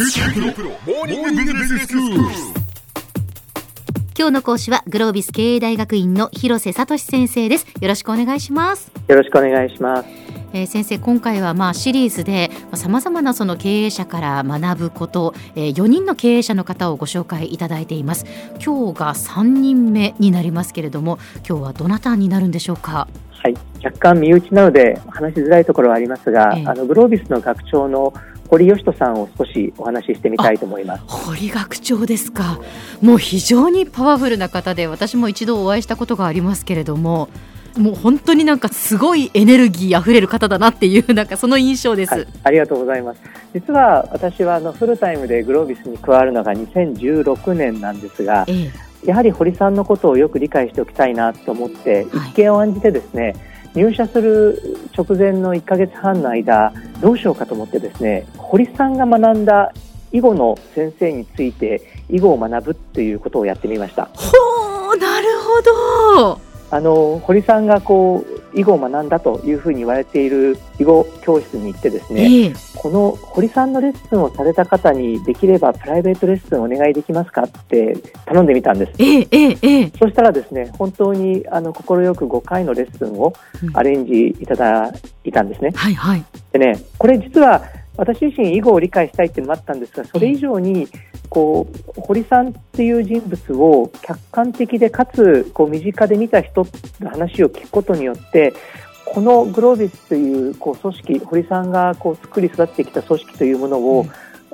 今日の講師はグロービス経営大学院の広瀬聡先生です。よろしくお願いします。よろしくお願いします。えー、先生今回はまあシリーズでさまざ、まなその経営者から学ぶこと、えー、4人の経営者の方をご紹介いただいています。今日が3人目になりますけれども今日はどなたになるんでしょうか？はい。若干身内なので話しづらいところはありますが、えー、あのグロービスの学長の堀義人さんを少しお話ししてみたいと思います。堀学長ですか。もう非常にパワフルな方で私も一度お会いしたことがありますけれどももう本当になんかすごいエネルギーあふれる方だなっていうなんかその印象です、はい、ありがとうございます。実は私はあのフルタイムでグロービスに加わるのが2016年なんですが、ええ、やはり堀さんのことをよく理解しておきたいなと思って、一見を案じてですね、入社する直前の1か月半の間どうしようかと思ってですね堀さんが学んだ囲碁の先生について囲碁を学ぶということをやってみました。ほうなるほど。あの堀さんがこう囲碁を学んだというふうに言われている囲碁教室に行ってですね、えー、この堀さんのレッスンをされた方にできればプライベートレッスンお願いできますかって頼んでみたんです、えそしたらですね本当にあの快く5回のレッスンをアレンジいただいたんですね、うん、はいはい。でねこれ実は私自身囲碁を理解したいっていうのもあったんですがそれ以上にこう堀さんっていう人物を客観的でかつこう身近で見た人の話を聞くことによってこのグロービスというこう組織堀さんがこう作り育ってきた組織というものを、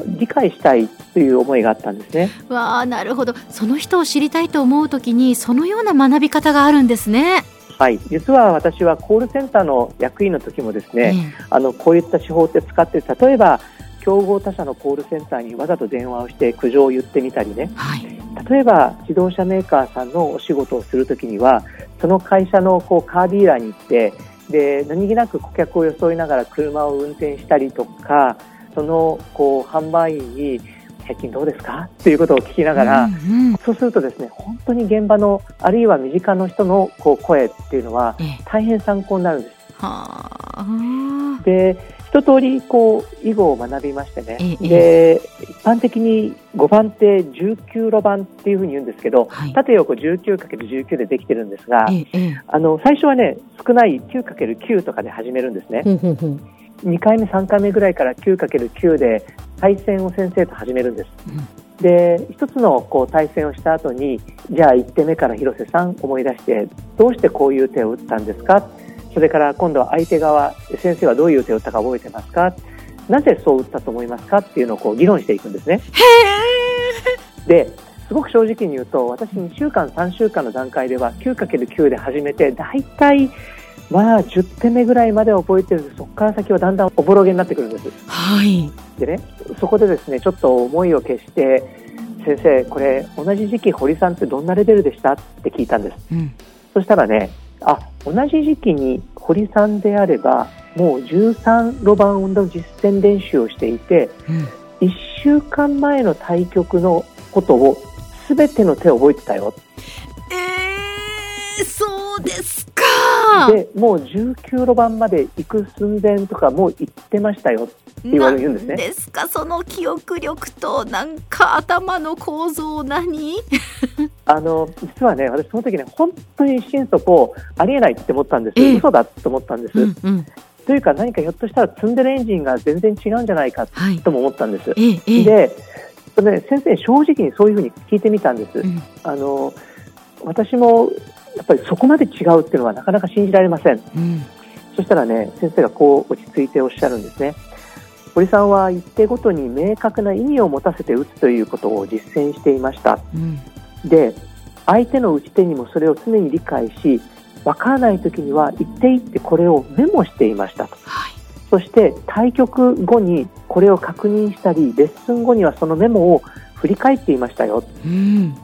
理解したいという思いがあったんですね。わあなるほどその人を知りたいと思うときにそのような学び方があるんですね。はい、実は私はコールセンターの役員の時もですね、あのこういった手法って使って例えば競合他社のコールセンターにわざと電話をして苦情を言ってみたりね、はい、例えば自動車メーカーさんのお仕事をするときにはその会社のこうカーディーラーに行ってで何気なく顧客を装いながら車を運転したりとかそのこう販売員に最近どうですか？っていうことを聞きながら、うんうん、そうするとですね本当に現場のあるいは身近の人のこう声っていうのは大変参考になるんです。で一通りこう囲碁を学びましてね、で一般的に5番手19路番っていうふうに言うんですけど、はい、縦横 19×19 でできてるんですが、あの最初はね少ない 9×9 とかで始めるんですね。2回目、3回目ぐらいから 9×9 で対戦を先生と始めるんです。うんで一つのこう対戦をした後にじゃあ1手目から広瀬さん思い出してどうしてこういう手を打ったんですか？それから今度は相手側先生はどういう手を打ったか覚えてますか？なぜそう打ったと思いますか？っていうのをこう議論していくんですね。ですごく正直に言うと私2週間3週間の段階では 9×9 で始めて大体まあ10手目ぐらいまでは覚えてるそこから先はだんだんおぼろげになってくるんです。はい。でね、そこでですね、ちょっと思いを消して、先生、これ同じ時期堀さんってどんなレベルでしたって聞いたんです。うん、そしたらね、あ、同じ時期に堀さんであれば、もう13路盤の実践練習をしていて、うん、1週間前の対局のことを全ての手を覚えてたよ。えー、そうですか。でもう19路盤まで行く寸前とかもう行ってましたよって言われるんですね。ですかその記憶力となんか頭の構造何？あの実はね私その時ね本当に心底ありえないって思ったんです、え嘘だと思ったんです。うんうんというか何かひょっとしたら積んでるエンジンが全然違うんじゃないかとも思ったんです。はい、でそれ、ね、先生正直にそういうふうに聞いてみたんです。うん、あの私もやっぱりそこまで違うっていうのはなかなか信じられません、うん、そしたらね先生がこう落ち着いておっしゃるんですね。堀さんは一定ごとに明確な意味を持たせて打つということを実践していました、うん、で相手の打ち手にもそれを常に理解し分からない時には一手一手これをメモしていましたと、はい、そして対局後にこれを確認したりレッスン後にはそのメモを振り返っていましたよ、うん、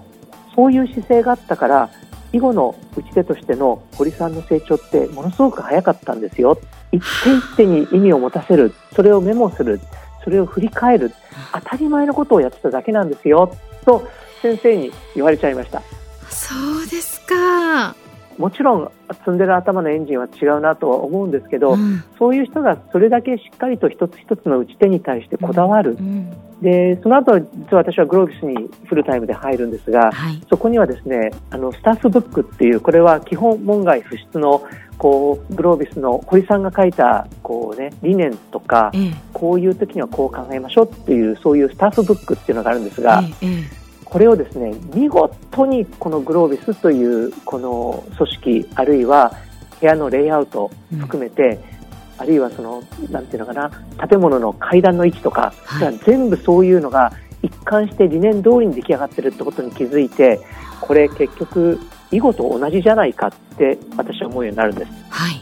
そういう姿勢があったから囲碁の打ち手としての堀さんの成長ってものすごく早かったんですよ。一手一手に意味を持たせる。それをメモする。それを振り返る。当たり前のことをやってただけなんですよ。と先生に言われちゃいました。そうですか。もちろん積んでる頭のエンジンは違うなとは思うんですけど、うん、そういう人がそれだけしっかりと一つ一つの打ち手に対してこだわる、うん、でその後実は私はグロービスにフルタイムで入るんですが、はい、そこにはですねあのスタッフブックっていうこれは基本門外不出のこうグロービスの堀さんが書いたこう、ね、理念とか、ええ、こういう時にはこう考えましょうっていうそういうスタッフブックっていうのがあるんですが、え、これをですね見事にこのグロービスというこの組織あるいは部屋のレイアウト含めて、うん、あるいはそのなんていうのかな建物の階段の位置とか、はい、全部そういうのが一貫して理念通りに出来上がってるってことに気づいてこれ結局囲碁と同じじゃないかって私は思うようになるんです。はい、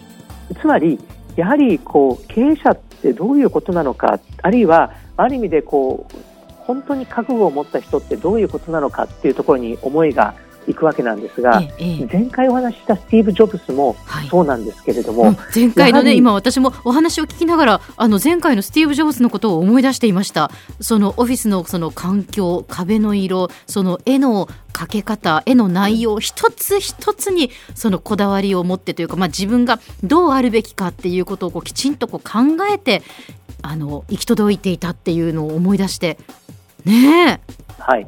つまりやはりこう経営者ってどういうことなのかあるいはある意味でこう本当に覚悟を持った人ってどういうことなのかっていうところに思いがいくわけなんですが、ええ、前回お話ししたスティーブ・ジョブスもそうなんですけれども、はいうん、前回のね今私もお話を聞きながらあの前回のスティーブ・ジョブスのことを思い出していました。そのオフィスのその環境壁の色その絵のかけ方絵の内容一つ一つにそのこだわりを持ってというか、まあ、自分がどうあるべきかっていうことをこうきちんとこう考えてあの行き届いていたっていうのを思い出してねはい、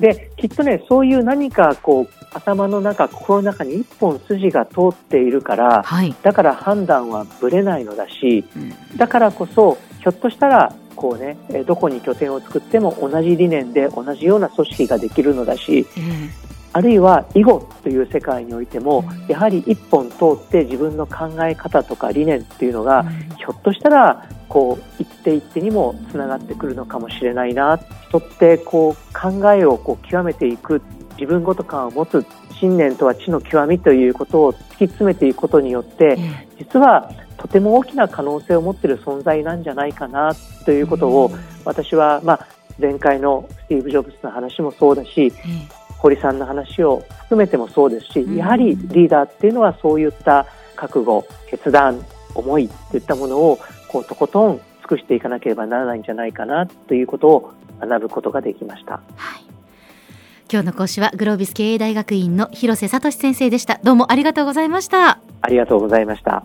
できっとねそういう何かこう頭の中心の中に一本筋が通っているから、はい、だから判断はぶれないのだし、うん、だからこそひょっとしたらこうねどこに拠点を作っても同じ理念で同じような組織ができるのだし、うん、あるいは囲碁という世界においても、うん、やはり一本通って自分の考え方とか理念っていうのが、ひょっとしたらこう一手一手にもつながってくるのかもしれないな人ってこう考えをこう極めていく自分ごと感を持つ信念とは知の極みということを突き詰めていくことによって実はとても大きな可能性を持っている存在なんじゃないかなということを私は、まあ、前回のスティーブ・ジョブズの話もそうだし堀さんの話を含めてもそうですしやはりリーダーっていうのはそういった覚悟決断思いといったものをこうとことん尽くしていかなければならないんじゃないかなということを学ぶことができました。はい。今日の講師はグロービス経営大学院の広瀬聡先生でした。どうもありがとうございました。ありがとうございました